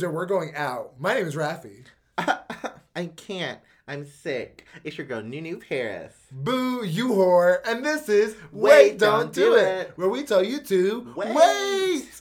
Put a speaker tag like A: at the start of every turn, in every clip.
A: Get in, loser. We're going out. My name is Rafi.
B: I can't. I'm sick. It's your girl Nunu Paris.
A: Boo, you whore. And this is Wait,
B: Wait,
A: Don't,
B: Don't
A: Do,
B: Do
A: it,
B: It.
A: where we tell you to wait.
B: Wait.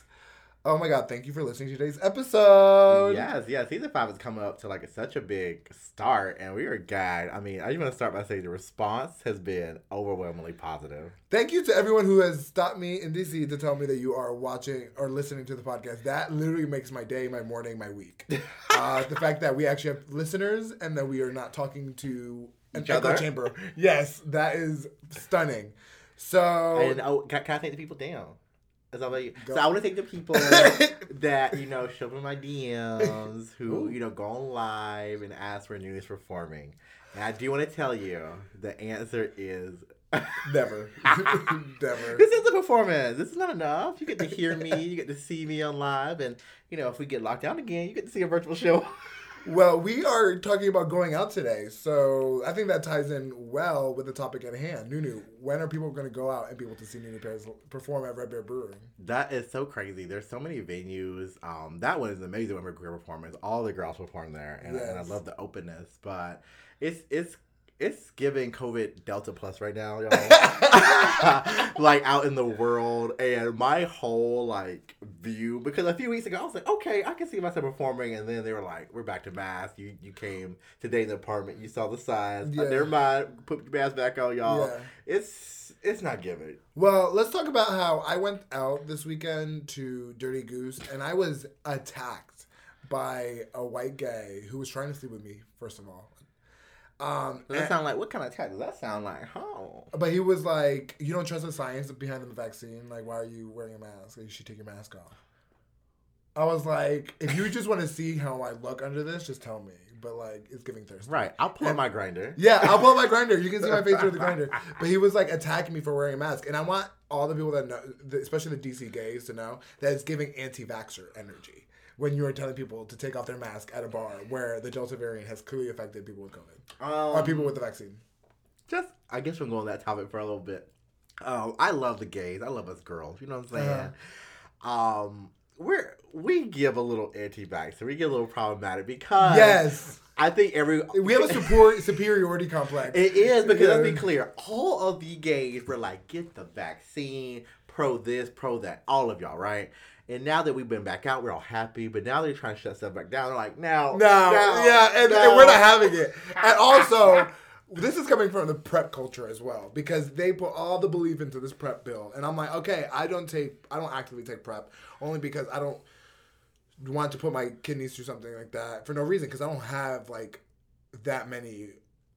A: Oh my god, thank you for listening to today's episode.
B: yes, yes. Season five is coming up to like such a big start, and we are gagged. I mean, I just want to start by saying the response has been overwhelmingly positive.
A: Thank you to everyone who has stopped me in DC to tell me that you are watching or listening to the podcast. That literally makes my day, my morning, my week. uh, the fact that we actually have listeners and that we are not talking to an
B: Each
A: echo
B: other?
A: chamber. Yes, that is stunning. So
B: And oh, can, can I take the people down? Is about you?
A: Go.
B: So I want to take the people that you know show up me my DMs, who
A: Ooh.
B: you know go on live and ask where Nunu's performing. And I do want to tell you the answer is
A: never, never.
B: This is a performance. This is not enough. You get to hear me. You get to see me on live, and you know if we get locked down again, you get to see a virtual show.
A: Well, we are talking about going out today, so I think that ties in well with the topic at hand. Nunu, when are people going to go out and be able to see Nunu Paris perform at Red Bear Brewing?
B: that is so crazy. There's so many venues. Um, that one is amazing one for queer performance. All the girls perform there, and, and I love the openness. But it's it's it's giving COVID Delta plus right now, y'all. like out in the world, and my whole like view because a few weeks ago I was like, okay, I can see myself performing, and then they were like, we're back to mask. You you came today in the apartment, you saw the signs.
A: Yeah.
B: Uh, never mind, put your mask back on, y'all.
A: Yeah.
B: It's it's not giving.
A: Well, let's talk about how I went out this weekend to Dirty Goose and I was attacked by a white gay who was trying to sleep with me, first of all. Um,
B: Does that
A: and-
B: sound like what kind of attack does that sound like? Huh?
A: but he was like, You don't trust the science behind the vaccine? Like, why are you wearing a mask? Like, you should take your mask off. I was like, If you just want to see how I look under this, just tell me. But, like, it's giving thirsty.
B: Right, I'll pull
A: And-
B: my Grindr.
A: Yeah, I'll pull up my Grindr. You can see my face through the Grindr. But he was like attacking me for wearing a mask, and I want all the people that know, especially the DC gays, to know that it's giving anti-vaxxer energy when you are telling people to take off their mask at a bar where the Delta variant has clearly affected people with COVID
B: Um,
A: or people with the vaccine.
B: just I guess we're going on that topic for a little bit. Um, I love the gays. I love us girls. You know what I'm saying? Um, we're we give a little anti-vax, so We get a little problematic because
A: yes,
B: I think every
A: we have a support superiority complex.
B: It is because let's be clear. All of the gays were like, get the vaccine, pro this, pro that. All of y'all, right? And now that we've been back out, we're all happy. But now they're trying to shut stuff back down. They're like, now,
A: No, yeah, and, and we're not having it. And also, this is coming from the PrEP culture as well because they put all the belief into this PrEP bill, and I'm like, okay, I don't take, I don't actively take PrEP only because I don't want to put my kidneys through something like that for no reason because I don't have like that many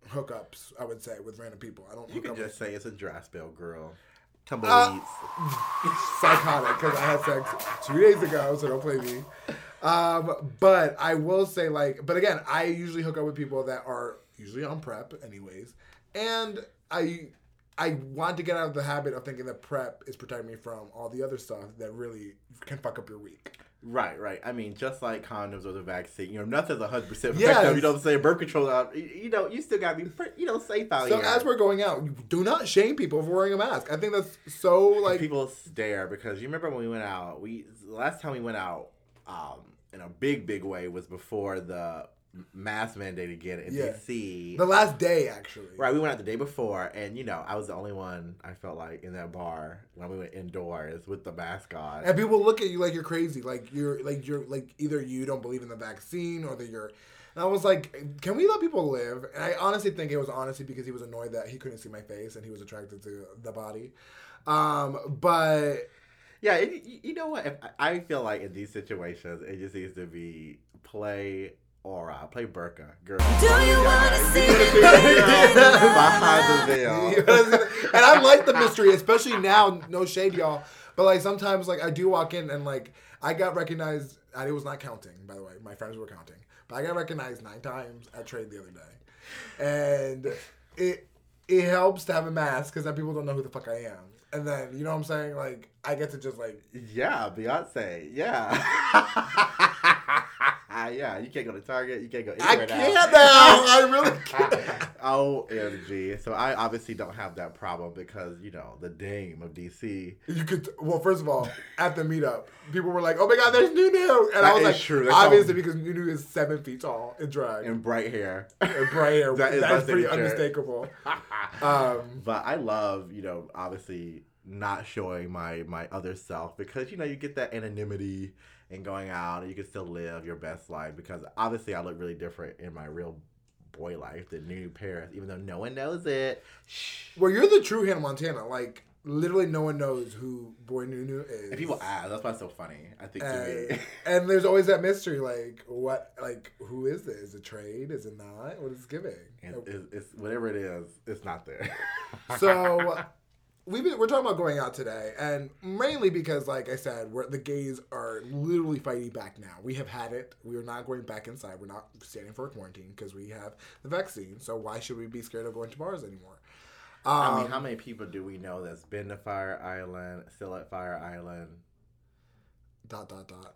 A: hookups. I would say with random people. I don't.
B: You
A: hook
B: can
A: up
B: just
A: with,
B: say it's a dry spell, girl.
A: Uh,
B: Tumbleweeds.
A: psychotic because I had sex two days ago, so don't play me. Um, but I will say, like, but again, I usually hook up with people that are usually on PrEP, anyways, and I I want to get out of the habit of thinking that PrEP is protecting me from all the other stuff that really can fuck up your week.
B: Right, right. I mean, just like condoms or the vaccine, you know, nothing's hundred percent effective. You know what I'm saying? Birth control, uh, you, know, you still gotta be, you know, safe out
A: So
B: here.
A: as we're going out, do not shame people for wearing a mask. I think that's so like
B: people stare because you remember when we went out. We last time we went out, um, in a big, big way was before the mask mandate again in
A: Yeah.
B: DC.
A: the last day actually.
B: Right, we went out the day before, and you know, I was the only one I felt like in that bar when we went indoors with the mask on.
A: And people look at you like you're crazy, like you're like you're like either you don't believe in the vaccine or that you're. And I was like, can we let people live? And I honestly think it was honestly because he was annoyed that he couldn't see my face and he was attracted to the body. Um, but
B: Yeah, it, you- you know what? If, I feel like in these situations, it just needs to be play aura, I play Burka. girl.
C: Do you wanna see
B: behind the veil?
A: You know what I'm and I like the mystery, especially now. No shade, y'all. But like sometimes, like I do walk in and like I got recognized. I was not counting, by the way. My friends were counting, but I got recognized nine times at trade the other day, and it it helps to have a mask because then people don't know who the fuck I am. And then you know what I'm saying? Like I get to just like
B: Yeah, Beyonce. Yeah. yeah, you can't go to Target. You can't go. anywhere I
A: can't
B: now.
A: now. I really can't.
B: OMG. So I obviously don't have that problem because you know the dame of DC.
A: You could well, first of all, at the meetup, people were like, "Oh my God, there's Nunu," and I was like,
B: true. That's
A: obviously
B: all-
A: because Nunu is seven feet tall and drag
B: and bright hair.
A: and bright hair.
B: that is, that
A: is pretty
B: signature.
A: unmistakable. Um,
B: but I love, you know, obviously not showing my my other self because you know you get that anonymity and going out and you can still live your best life because obviously I look really different in my real boy life than Nunu Paris, even though no one knows it. Shh.
A: well, you're the true Hannah Montana. Like literally, no one knows who Boy Nunu is.
B: And people ask, that's why it's so funny. I think
A: And, and there's always that mystery, like what, like who is this? Is it trade? Is it not? What is it giving?
B: It's, it's, it's whatever it is, it's not there.
A: So we've been, we're talking about going out today, and mainly because, like I said, we're, the gays are literally fighting back now. We have had it. We are not going back inside. We're not standing for a quarantine because we have the vaccine. So why should we be scared of going to bars anymore? Um,
B: I mean, how many people do we know that's been to Fire Island, still at Fire Island?
A: dot dot dot.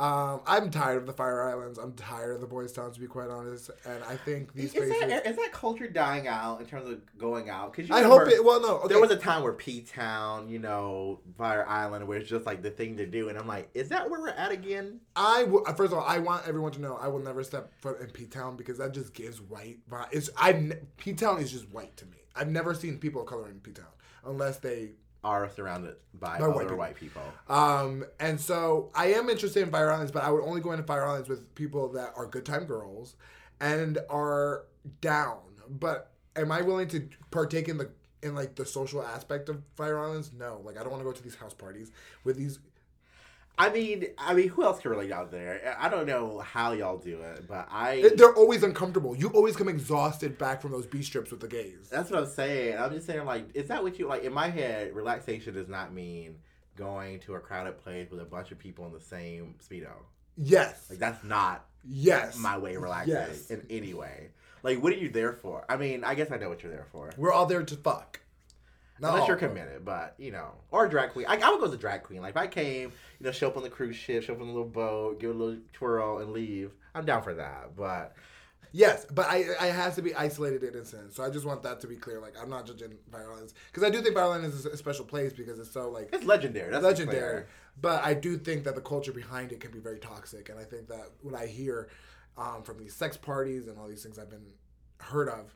A: Um, I'm tired of the Fire Islands. I'm tired of the Boys Town, to be quite honest. And I think these
B: Is
A: spaces.
B: that, is that culture dying out in terms of going out? Because
A: I hope it. Well, no. Okay.
B: There was a time where P Town, you know, Fire Island, where it's just like the thing to do, and I'm like, is that where we're at again?
A: I first of all, I want everyone to know I will never step foot in P Town because that just gives white. It's I P Town is just white to me. I've never seen people of color in P Town unless they.
B: Are surrounded by
A: By
B: other
A: white
B: white
A: people.
B: people.
A: Um, and so I am interested in Fire Islands, but I would only go into Fire Islands with people that are good time girls and are down. But am I willing to partake in the in like the social aspect of Fire Islands? No. Like I don't want to go to these house parties with these
B: I mean, I mean, who else can relate out there? I don't know how y'all do it, but I
A: they're always uncomfortable. You always come exhausted back from those beach trips with the gays.
B: That's what I'm saying. I'm just saying, like, is that what you like? In my head, relaxation does not mean going to a crowded place with a bunch of people in the same speedo.
A: Yes.
B: Like, that's not
A: Yes.
B: my way of relaxing
A: Yes.
B: in any way. Like, what are you there for? I mean, I guess I know what you're there for.
A: We're all there to fuck. Not
B: Unless you're committed, but you know, or drag queen. I, I would go as a drag queen. Like if I came, you know, show up on the cruise ship, show up on the little boat, give a little twirl, and leave. I'm down for that. But
A: Yes, but I I has to be isolated in incidents. So I just want that to be clear. Like I'm not judging Fire Islands because I do think Fire Islands is a special place because it's so like
B: it's legendary. That's
A: legendary.
B: legendary.
A: But I do think that the culture behind it can be very toxic, and I think that what I hear um, from these sex parties and all these things I've been heard of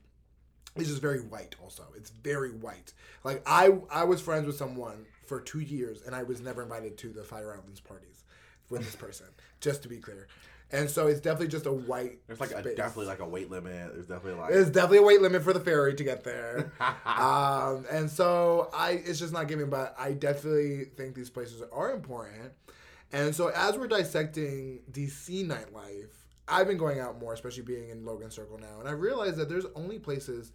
A: is just very white. Also, it's very white. Like I I was friends with someone for two years, and I was never invited to the Fire Islands parties with this person. just to be clear. And so it's definitely just a white.
B: There's like a,
A: space.
B: definitely like a weight limit. There's definitely like
A: There's definitely a weight limit for the ferry to get there. um, and so I, it's just not giving. But I definitely think these places are important. And so as we're dissecting DC nightlife, I've been going out more, especially being in Logan Circle now, and I realized that there's only places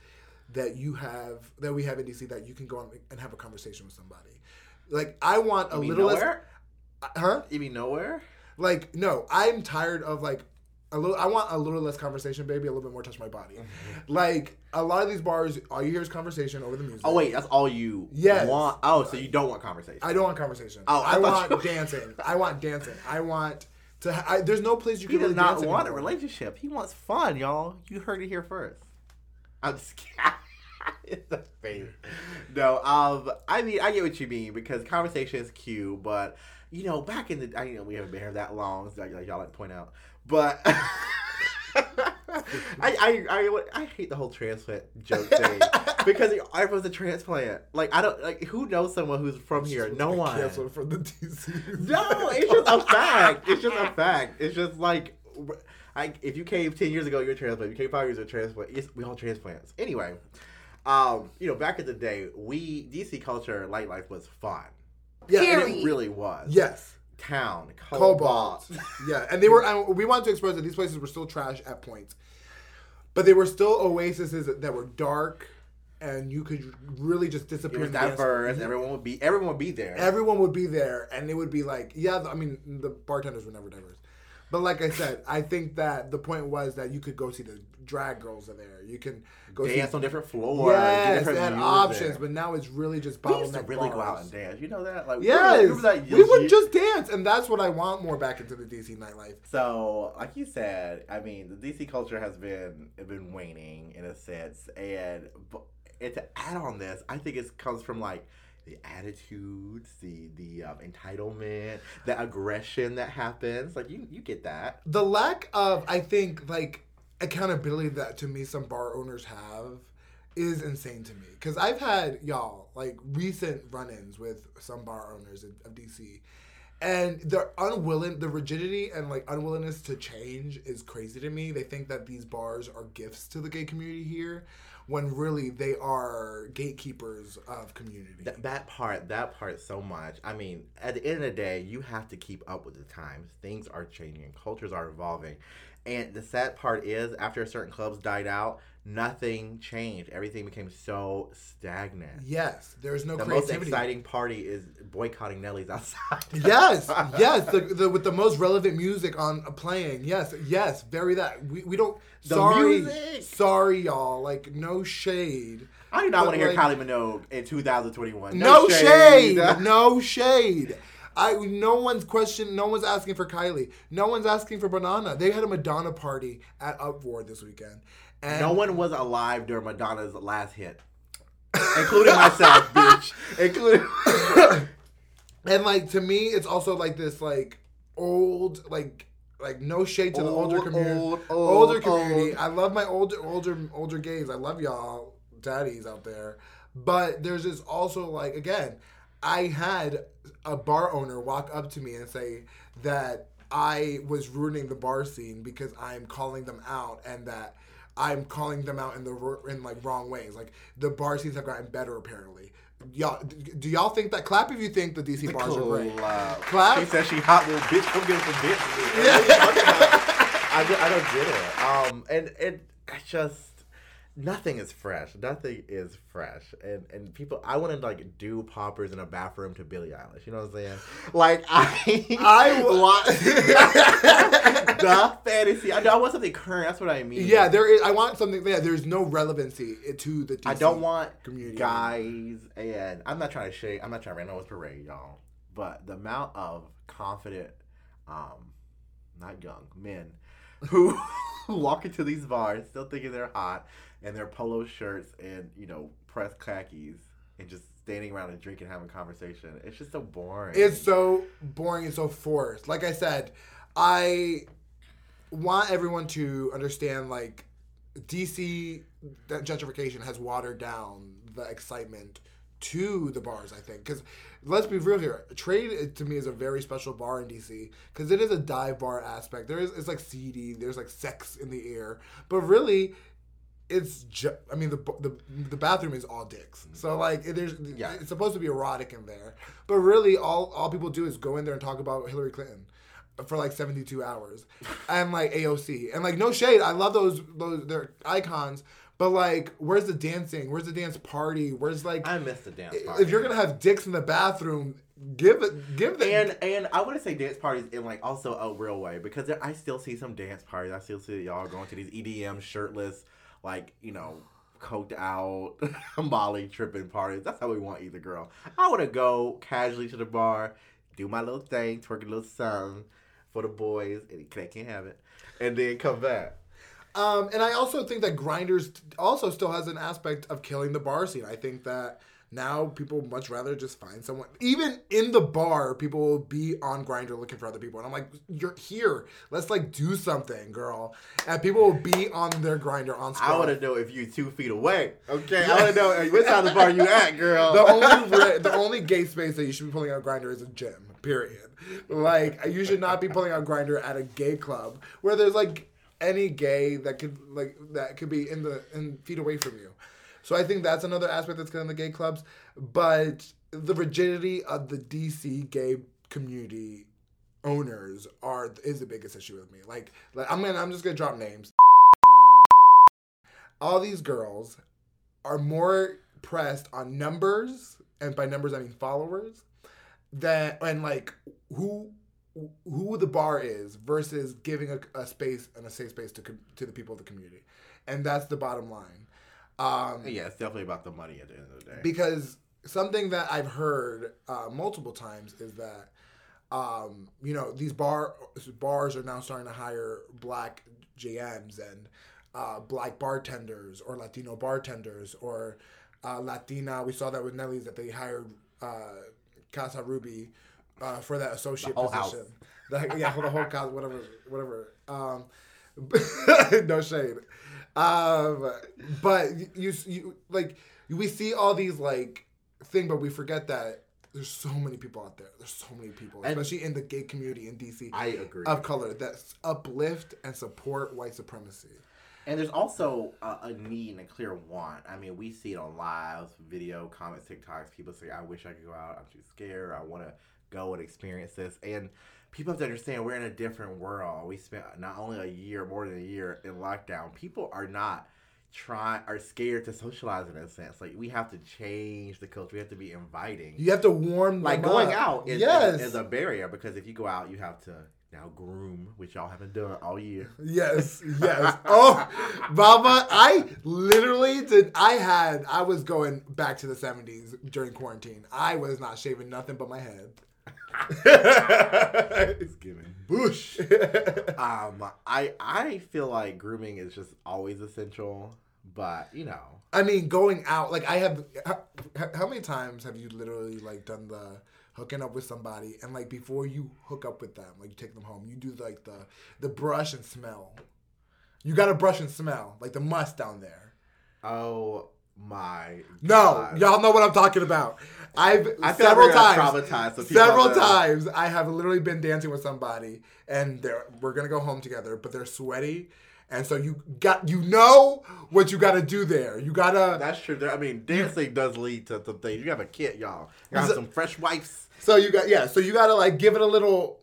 A: that you have that we have in DC that you can go and have a conversation with somebody. Like I want a
B: you mean
A: little
B: nowhere?
A: less, huh?
B: You mean nowhere?
A: Like no, I'm tired of like a little. I want a little less conversation, baby. A little bit more touch my body.
B: Mm-hmm.
A: Like a lot of these bars, all you hear is conversation over the music.
B: Oh wait, that's all you
A: Yes.
B: want. Oh, so you don't want conversation?
A: I don't want conversation.
B: Oh, I
A: I, want dancing. I want dancing. I want to. ha- I, there's no place you
B: He
A: can
B: does
A: really
B: not want a relationship. He wants fun, y'all. You heard it here first. I'm just kidding. it's a face. No, um, I mean, I get what you mean because conversation is cute, but you know, back in the, I know we haven't been here that long, so like, like y'all like point out, but. I, I, I, I hate the whole transplant joke thing because everyone's a transplant. Like I don't like who knows someone who's from here. No one.
A: Canceled from the DC.
B: No, it's just a fact. It's just a fact. It's just like, I, if you came ten years ago, you're a transplant. If you came five years, you're a transplant. Yes, we all transplants. Anyway, um, you know, back in the day, we DC culture, light life was fun.
A: Yeah,
B: And it really was.
A: Yes.
B: Town,
A: Cobalt.
B: cobalt.
A: yeah, and they were. And we wanted to express that these places were still trash at points, but they were still oases that were dark, and you could really just
B: It
A: disappear.
B: was
A: dance floor.
B: diverse. Everyone would be. Everyone would be there.
A: Everyone would be there, and it would be like, yeah. I mean, the bartenders were never diverse, But like I said, I think that the point was that you could go see the drag girls are there. You can go
B: dance
A: see
B: on different floors.
A: Yes,
B: different
A: they had options, but now it's really just
B: we used to
A: bottleneck
B: really go out and dance. You know that? Like
A: Yes,
B: remember that
A: we would just dance, and that's what I want more back into the DC nightlife.
B: So, like you said, I mean, the DC culture has been been waning in a sense, and and to add on this, I think it comes from like the attitudes, the the um, entitlement, the aggression that happens. Like you, you get that.
A: The lack of, I think, like accountability that to me some bar owners have is insane to me. Because I've had y'all like recent run-ins with some bar owners of, of DC, and they're unwilling. The rigidity and like unwillingness to change is crazy to me. They think that these bars are gifts to the gay community here, when really they are gatekeepers of community.
B: That, part, that part, so much. I mean, at the end of the day, you have to keep up with the times. Things are changing, cultures are evolving, and the sad part is, after certain clubs died out, nothing changed. Everything became so stagnant.
A: yes, there's no
B: the most exciting party is boycotting Nellie's outside.
A: yes, yes, the, the with the most relevant music on uh, playing. Yes, yes, very that. We, we don't.
B: The
A: sorry,
B: music.
A: sorry, y'all. Like no shade.
B: I do not want to hear
A: like-
B: Kylie Minogue in 2021.
A: No, shade. no shade. I no one's question. No one's asking for Kylie. No one's asking for Banana. They had a Madonna party at Uproar this weekend. And
B: No one was alive during Madonna's last hit, including myself, bitch. Including.
A: And like to me, it's also like this like old like like no shade to the older community.
B: old,
A: older community.
B: old.
A: I love my older older older gays. I love y'all daddies out there. But there's this also like again, I had a bar owner walk up to me and say that I was ruining the bar scene because I'm calling them out and that I'm calling them out in the in like wrong ways. Like the bar scenes have gotten better apparently. Y'all, do y'all think that? Clap if you think the DC bars are great.
B: Clap.
A: Clap.
B: She said she hot little bitch. Come get some bitch. I, I don't get it. Um, and it's just nothing is fresh. Nothing is fresh. And and people, I want to like do poppers in a bathroom to Billie Eilish. You know what I'm saying? Like I,
A: I
B: want the fantasy. I, I want something current. That's what I mean.
A: Yeah, there is. I want something. Yeah, there's no relevancy to the. DC
B: I don't want
A: community.
B: guys, and I'm not trying to shake. I'm not trying to rain on parade, y'all. But the amount of confident, um, not young men who walk into these bars still thinking they're hot and their polo shirts and you know pressed khakis and just standing around and drinking, having conversation. It's just so boring.
A: It's so boring and so forced. Like I said, I want everyone to understand like DC that gentrification has watered down the excitement to the bars. I think because let's be real here, Trade to me is a very special bar in DC because it is a dive bar aspect. There is it's like seedy. There's like sex in the air, but really. It's just, I mean, the, the the bathroom is all dicks. Mm-hmm. So like, there's
B: Yeah.
A: it's supposed to be erotic in there, but really, all all people do is go in there and talk about Hillary Clinton for like 72 hours, and like AOC, and like no shade, I love those those they're icons, but like, where's the dancing? Where's the dance party? Where's like,
B: I miss the dance party.
A: if you're gonna have dicks in the bathroom, give it, give the
B: and and I want to say dance parties in like also a real way because there, I still see some dance parties. I still see y'all going to these EDM shirtless, like you know, coked out, Molly tripping parties. That's how we want either girl. I want to go casually to the bar, do my little thing, twerk a little something for the boys, and they can't have it, and then come back.
A: Um, and I also think that Grindrs also still has an aspect of killing the bar scene. I think that now people much rather just find someone. Even in the bar, people will be on Grindr looking for other people, and I'm like, "You're here. Let's like do something, girl." And people will be on their Grindr on.
B: I want to know if you're two feet away. Okay, I want to know which side of the bar you at, girl.
A: the only re- the only gay space that you should be pulling out Grindr is a gym. Period. Like you should not be pulling out Grindr at a gay club where there's like any gay that could like that could be in the in feet away from you. So I think that's another aspect that's good in the gay clubs. But the rigidity of the DC gay community owners are is the biggest issue with me. Like, like I'm gonna I'm just gonna drop names. All these girls are more pressed on numbers, and by numbers I mean followers, than and like who who the bar is versus giving a, a space and a safe space to to the people of the community, and that's the bottom line. Um,
B: yeah, it's definitely about the money at the end of the day.
A: because something that I've heard uh, multiple times is that um, you know these bar bars are now starting to hire black JMs and uh, black bartenders or Latino bartenders or uh, Latina. We saw that with Nellie's that they hired uh, Casa Ruby uh, for that associate
B: The whole house.
A: position. The- yeah, for the whole casa, whatever, whatever. Um, no shade. Um, but you, you like we see all these like thing, but we forget that there's so many people out there. There's so many people,
B: And-
A: especially in the gay community in DC
B: I agree.
A: of color that uplift and support white supremacy.
B: And there's also a, a need and a clear want. I mean, we see it on lives, video, comments, TikToks. People say, I wish I could go out. I'm too scared. I want to go and experience this. And people have to understand we're in a different world. We spent not only a year, more than a year in lockdown. People are not trying, are scared to socialize in a sense. Like, we have to change the culture. We have to be inviting.
A: You have to warm
B: like going
A: up.
B: out is,
A: yes,
B: is, is a barrier because if you go out, you have to now groom, which y'all haven't done all year.
A: Yes, yes. Oh, Mama, I literally did. I had, I was going back to the 70s during quarantine. I was not shaving nothing but my head.
B: It's giving bush. um, I I feel like grooming is just always essential, but you know,
A: I mean, going out, like, I have, how, how many times have you literally, like, done the hooking up with somebody and, like, before you hook up with them, like, you take them home, you do, like, the, the brush and smell. You got to brush and smell, like, the must down there.
B: oh my.
A: No,
B: God.
A: y'all know what I'm talking about. I've
B: I
A: several times,
B: gonna traumatize the people
A: several times, I have literally been dancing with somebody, and they're we're gonna go home together, but they're sweaty, and so you got you know what you got to do there. You gotta
B: That's true. I mean, dancing does lead to some things. You have a kit, y'all. You have some fresh wipes.
A: So you got yeah. So you gotta like give it a little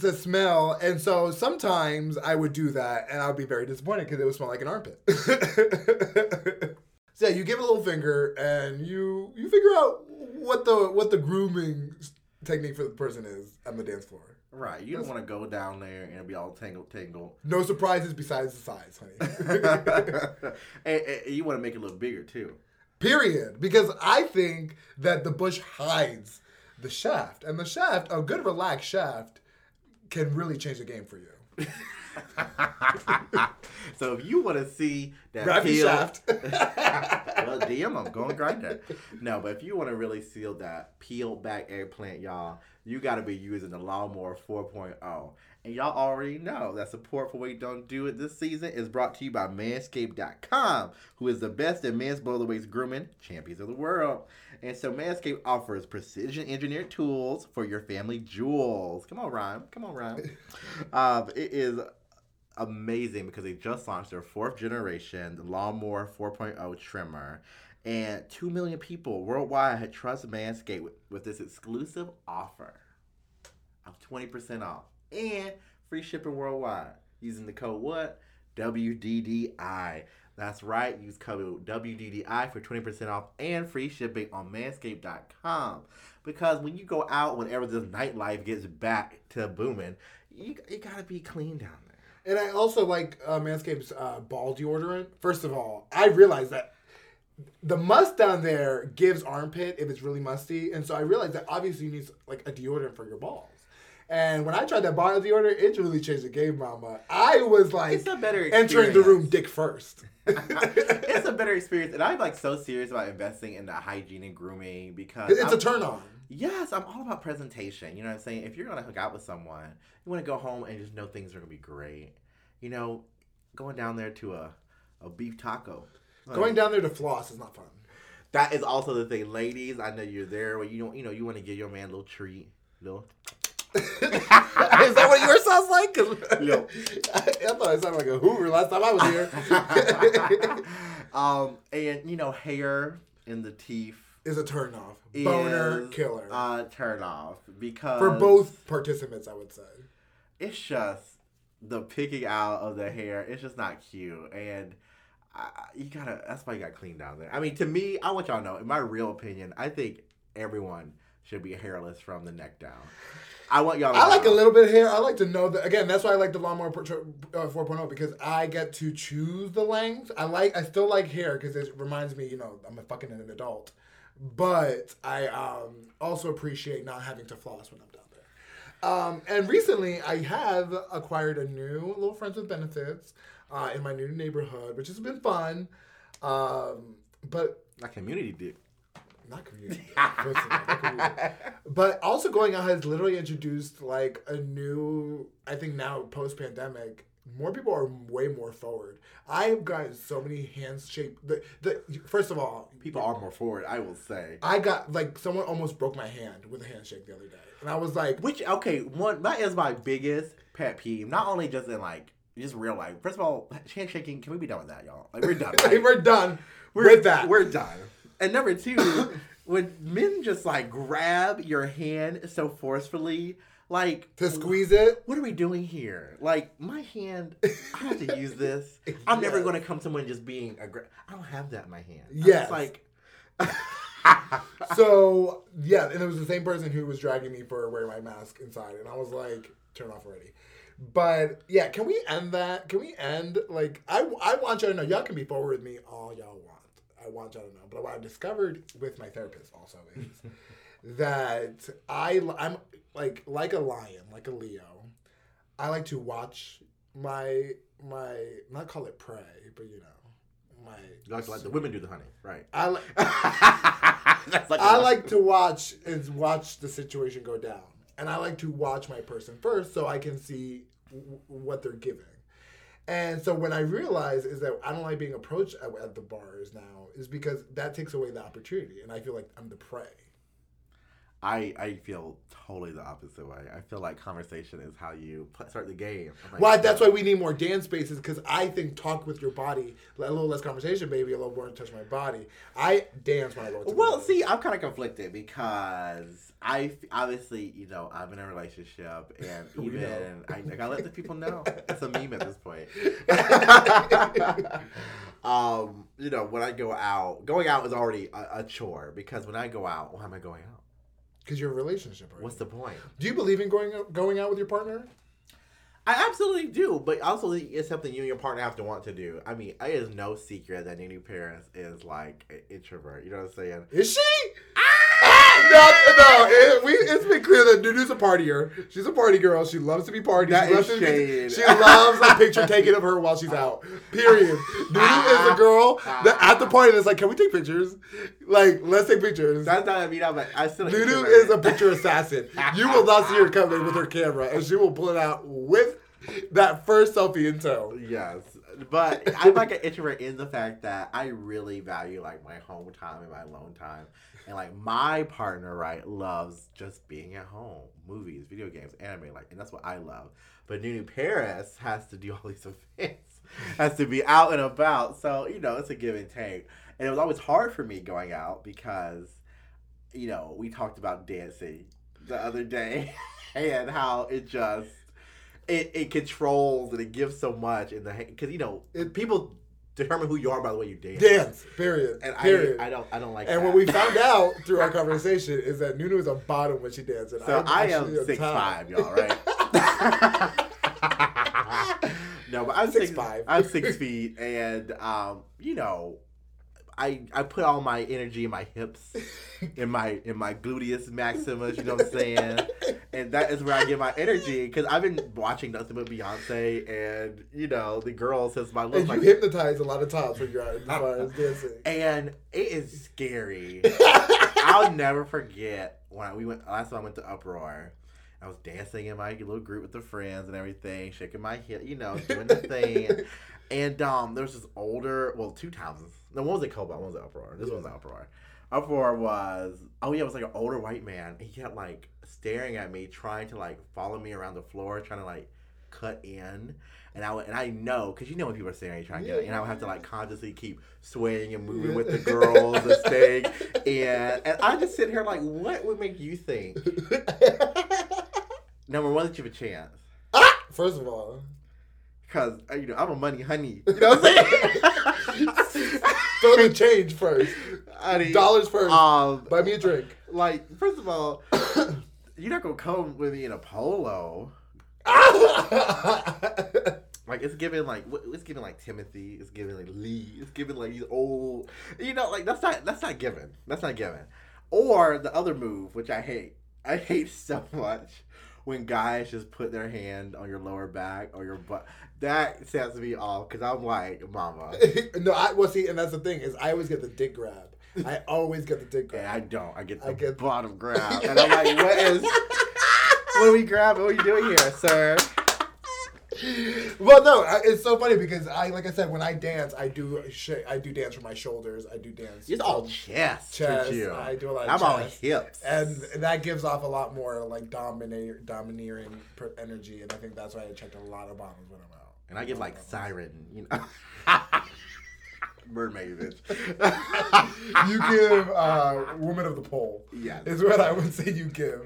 A: to smell, and so sometimes I would do that, and I would be very disappointed because it would smell like an armpit. so yeah, you give it a little finger, and you you figure out what the what the grooming technique for the person is on the dance floor.
B: Right. You don't want to go down there and be all tangled, tangled.
A: No surprises besides the size, honey.
B: and, and you want to make it look bigger too.
A: Period. Because I think that the bush hides the shaft, and the shaft, a good relaxed shaft, can really change the game for you.
B: so if you want to see that
A: Grab
B: peel-
A: shaft.
B: well, DM them, go and grind that. No, but if you want to really seal that peeled back eggplant, y'all, you got to be using the Lawnmower 4.0. And y'all already know that support for Wait Don't Do It this season is brought to you by Manscaped.com, who is the best in men's below the waist grooming champions of the world. And so Manscaped offers precision engineered tools for your family jewels. Come on, Rhyme. Come on, Rhyme. um, it is amazing because they just launched their fourth generation Lawnmower 4.0 trimmer. And 2 million people worldwide had trust Manscaped with, with this exclusive offer of 20% off and free shipping worldwide using the code what? WDDI. That's right. Use code WDDI for 20% off and free shipping on manscaped.com. Because when you go out, whenever this nightlife gets back to booming, you, you got to be clean down there.
A: And I also like uh, Manscaped's uh, ball deodorant. First of all, I realized that the must down there gives armpit if it's really musty, and so I realized that obviously you need like a deodorant for your balls. And when I tried that bottle deodorant, it really changed the game, Mama. I was like
B: It's a better
A: entering the room dick first.
B: it's a better experience, and I'm like so serious about investing in the hygiene and grooming because
A: it's
B: I'm-
A: a turn on.
B: Yes, I'm all about presentation. You know what I'm saying? If you're gonna hook out with someone, you want to go home and just know things are gonna be great. You know, going down there to a, a beef taco. like,
A: Going down there to floss is not fun.
B: That is also the thing, ladies. I know you're there, where you don't, you know, you want to give your man a little treat, little.
A: is that what yours sounds like?
B: Yo.
A: I, I thought I sounded like a Hoover last time I was here.
B: um, and you know, hair in the teeth.
A: Is a turn off. Boner killer.
B: Uh, turn off because
A: For both participants, I would say.
B: it's just the picking out of the hair. It's just not cute, and I, you gotta. That's why you got clean down there. I mean, to me, I want y'all to know. In my real opinion, I think everyone should be hairless from the neck down. I want y'all. To
A: I like a little bit of hair. I like to know that again. That's why I like the lawnmower uh, 4.0 because I get to choose the length. I like. I still like hair because it reminds me, you know, I'm a fucking an adult. But I um, also appreciate not having to floss when I'm down there. Um, and recently, I have acquired a new little friends with benefits uh, in my new neighborhood, which has been fun. Um, but
B: My community did.
A: not community. All, not community. But also going out has literally introduced like a new. I think now post pandemic, more people are way more forward. I've gotten so many handshake. The the first of all,
B: People are more forward, I will say.
A: I got like someone almost broke my hand with a handshake the other day, and I was like,
B: Which okay, one that is my biggest pet peeve. Not only just in like just real life. First of all, handshaking. Can we be done with that, y'all? Like we're done. right?
A: "We're done
B: We're-
A: with that."
B: We're done. And number two, when men just like grab your hand so forcefully, like
A: to squeeze it.
B: What are we doing here? Like my hand, I have to use this. I'm never going to come to someone just being aggressive. I don't have that in my hand.
A: Yes.
B: like.
A: so yeah, and it was the same person who was dragging me for wearing my mask inside, and I was like, turn off already. But yeah, can we end that? Can we end like I I want y'all to know y'all can be forward with me all y'all want. I want y'all to know. But what I've discovered with my therapist also is that I I'm like like a lion, like a Leo. I like to watch my my not call it prey, but you know my
B: Like, like the women do the hunting, right?
A: I like.
B: Like
A: I like to watch is watch the situation go down, and I like to watch my person first so I can see w- what they're giving. And so when I realize is that I don't like being approached at, at the bars now is because that takes away the opportunity, and I feel like I'm the prey.
B: I I feel totally the opposite way. I feel like conversation is how you pl- start the game. Like,
A: Why? That's why we need more dance spaces because I think talk with your body, a little less conversation, baby, a little more touch my body. I dance when I go. To
B: Well, see, I'm kind of conflicted because I obviously, you know, I'm in a relationship, and even. I, I gotta let the people know it's a meme at this point. um, you know, when I go out, going out is already a, a chore because when I go out, why am I going out?
A: Because you're a relationship. Already.
B: What's the point?
A: Do you believe in going going out with your partner?
B: I absolutely do, but also it's something you and your partner have to want to do. I mean, it is no secret that Nunu Paris is like an introvert. You know what I'm saying?
A: Is she? Ah! No, no. It, we, it's been clear that Nunu's a partier. She's a party girl. She loves to be party.
B: That
A: she loves to be- She loves a picture taken of her while she's out. Period. Nunu is a girl that at the party that's like, can we take pictures? Like, let's take pictures.
B: That's not. I mean, I'm. I still.
A: Nunu is a picture assassin. You will not see her coming with her camera, and she will pull it out with that first selfie in tow.
B: Yes, but I'm like an introvert in the fact that I really value like my home time and my alone time, and like my partner right loves just being at home, movies, video games, anime, like, and that's what I love. But Nunu Paris has to do all these events, has to be out and about, so you know it's a give and take, and it was always hard for me going out because, you know, we talked about dancing the other day and how it just it, it controls and it gives so much in the because you know
A: It-
B: people determine who you are by the way you dance.
A: Dance. Period.
B: And
A: period.
B: I, I don't I don't like
A: and
B: that.
A: what we found out through our conversation is that Nunu is a bottom when she dances.
B: so
A: I'm
B: I am six five, y'all, right? no, but I'm
A: Six
B: six,
A: five.
B: I'm six feet, and um, you know, I I put all my energy in my hips, in my in my gluteus maximus. You know what I'm saying? And that is where I get my energy because I've been watching nothing but Beyonce, and you know the girls has my look
A: And you
B: like
A: hypnotize a lot of times when you're out as far as dancing.
B: and it is scary. I'll never forget when we went last time I went to Uproar. I was dancing in my little group with the friends and everything, shaking my hip, you know, doing the thing. And um, there was this older, well, two times. No, one was at Cobalt, one was at Uproar. This one was at Uproar. Uproar was, oh yeah, it was like an older white man. He kept like staring at me, trying to like follow me around the floor, trying to like cut in. And I would, and I know, cause you know when people are staring, at you trying to get, and I would have to like consciously keep swaying and moving with the girls and staying. And and I just sit here like, what would make you think? Number one, that you have a chance,
A: First of all,
B: cause uh, you know I'm a money honey. You know what I'm saying?
A: throw the change first.
B: Honey,
A: Dollars first.
B: Um,
A: Buy me a drink.
B: like first of all, you're not gonna come with me in a polo. Like it's giving like it's giving like Timothy. It's giving like Lee. It's giving like these old. You know, like that's not that's not given. That's not given. Or the other move, which I hate. I hate so much when guys just put their hand on your lower back or your butt. That sets me off because I'm like, mama.
A: no, I well see, and that's the thing is I always get the dick grab. I always get the dick
B: And
A: grab.
B: I don't. I get the
A: I get-
B: bottom grab, and I'm like, what is? What are we grabbing? What are you doing here, sir?
A: Well, no, it's so funny because I, like I said, when I dance, I do sh- I do dance for my shoulders. I do dance.
B: It's all
A: from-
B: chest,
A: chest,
B: you.
A: I do a lot of
B: I'm all
A: chest.
B: hips,
A: and that gives off a lot more like dominate, domineering per- energy, and I think that's why I checked a lot of bottoms when I'm out.
B: And I give like siren, you know. Mermaid bitch.
A: You give uh, woman of the pole.
B: Yeah.
A: is what I would say you give.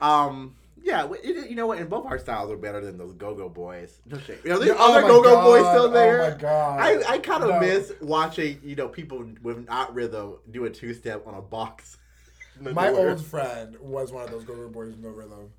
B: Um. Yeah, it, you know what? And both our styles are better than those Go-Go Boys. No shit. You know, there's
A: Yeah, oh
B: other
A: my
B: Go-Go Boys still oh there.
A: Oh my god!
B: I, I kind of
A: No.
B: miss watching, you know, people with not rhythm do a two-step on a box.
A: My old friend was one of those go-go boys with no rhythm,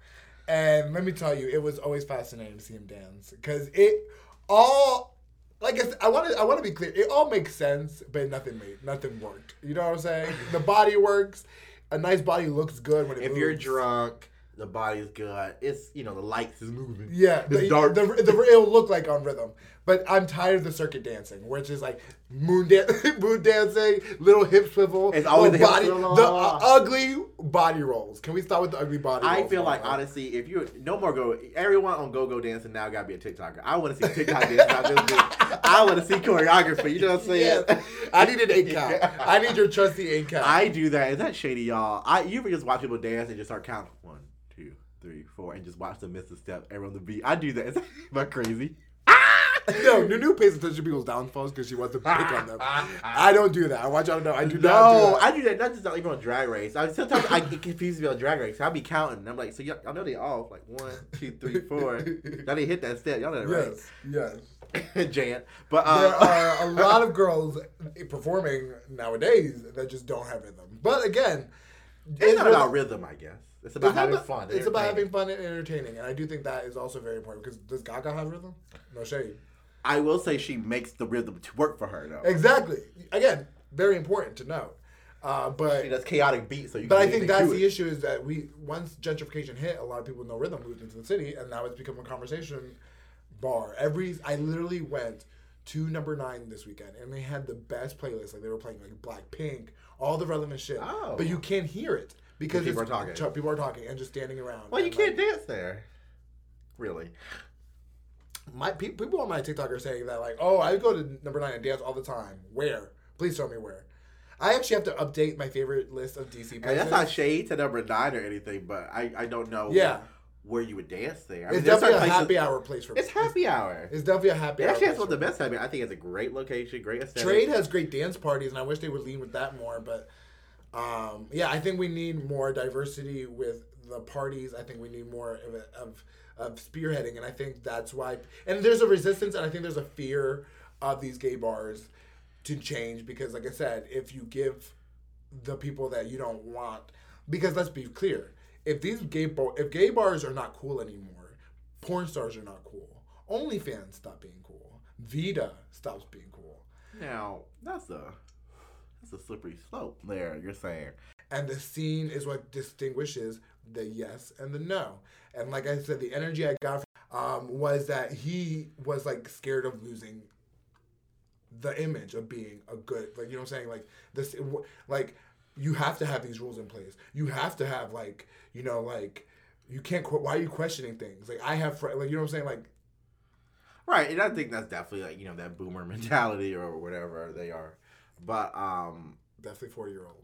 A: and let me tell you, it was always fascinating to see him dance because it all. Like I, said, I want to, I want to be clear. It all makes sense, but nothing made, nothing worked. You know what I'm saying? The body works. A nice body looks good when it
B: If
A: moves.
B: you're drunk, the body's good. It's you know the lights is moving.
A: Yeah, the,
B: dark.
A: The, the, it'll look like on rhythm, but I'm tired of the circuit dancing, which is like moon dan- moon dancing, little hip swivel,
B: It's always the
A: body, the uh, ugly body rolls. Can we start with the ugly body?
B: I feel like
A: while?
B: honestly, if you no more go, everyone on go go dancing now got to be a TikToker. I want to see TikTok dance, not just do. I want to see choreography. You know what I'm saying?
A: Yes. I need an eight count. I need your trusty eight count.
B: I do that. Is that shady, y'all? I you ever just watch people dance and just start counting one, three, four, and just watch them miss a step every on the beat. I do that. Is that am I crazy?
A: no, Nunu pays attention to people's downfalls because she wants to pick on them. I don't do that. I want y'all to know I do not
B: No. I do that not just not even on Drag Race. I sometimes I get confused me on Drag Race. I'll be counting. I'm like, so y'all, y'all know they off like one, two, three, four. now they hit that step. Y'all know that
A: yes, yes.
B: right? Jan. But
A: there
B: uh,
A: are a lot of girls performing nowadays that just don't have rhythm. But again,
B: it's not about rhythm, I guess. It's about
A: it's
B: having
A: about-
B: fun.
A: It's about having fun and entertaining, and I do think that is also very important. Because does Gaga have rhythm? No shade.
B: I will say she makes the rhythm to work for her though.
A: Exactly. Again, very important to know. Uh, but
B: She does chaotic beats, so you.
A: but I think that's the
B: it.
A: issue is that we once gentrification hit, a lot of people with no rhythm moved into the city, and now it's become a conversation bar. Every I literally went to number nine this weekend, and they had the best playlist. Like they were playing like Blackpink, all the relevant shit.
B: Oh.
A: But you can't hear it because
B: People are talking.
A: ch- People are talking and just standing around.
B: Well, you can't dance there. Really?
A: my pe- people on my TikTok are saying that like, oh, I go to number nine and dance all the time. Where? Please tell me where. I actually have to update my favorite list of DC places.
B: And that's not shade to number nine or anything, but I, I don't know
A: Yeah.
B: where you would dance there. I
A: it's
B: there's
A: definitely a
B: places-
A: happy hour place for me.
B: It's happy hour.
A: It's definitely a happy
B: It
A: hour.
B: actually has one of the best happy. I think it's a great location, great aesthetic.
A: Trade has great dance parties, and I wish they would lean with that more. But um, yeah, I think we need more diversity with the parties. I think we need more of, of of spearheading, and I think that's why. And there's a resistance, and I think there's a fear of these gay bars to change because, like I said, if you give the people that you don't want, because let's be clear, if these gay bar, if gay bars are not cool anymore, porn stars are not cool. OnlyFans stop being cool. Vita stops being cool.
B: Now that's a that's a slippery slope. There, you're saying.
A: And the scene is what distinguishes the yes and the no. And like I said, the energy I got um, was that he was like scared of losing the image of being a good, like you know what I'm saying, like this, like you have to have these rules in place. You have to have like you know like you can't. que- Why are you questioning things? Like I have, fr- like you know what I'm saying, like
B: Right, and I think that's definitely like you know that boomer mentality or whatever they are, but um,
A: definitely forty year old.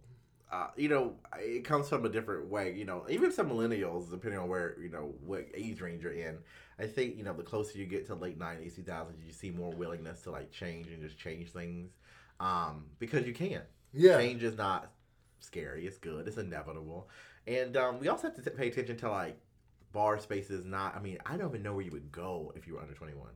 B: uh, you know, it comes from a different way. You know, even some millennials, depending on where you know what age range you're in, I think you know the closer you get to late '90s, 2000s, you see more willingness to like change and just change things, um, because you can.
A: Yeah.
B: Change is not scary; it's good. It's inevitable, and um, we also have to t- pay attention to like bar spaces. Not, I mean, I don't even know where you would go if you were under 21.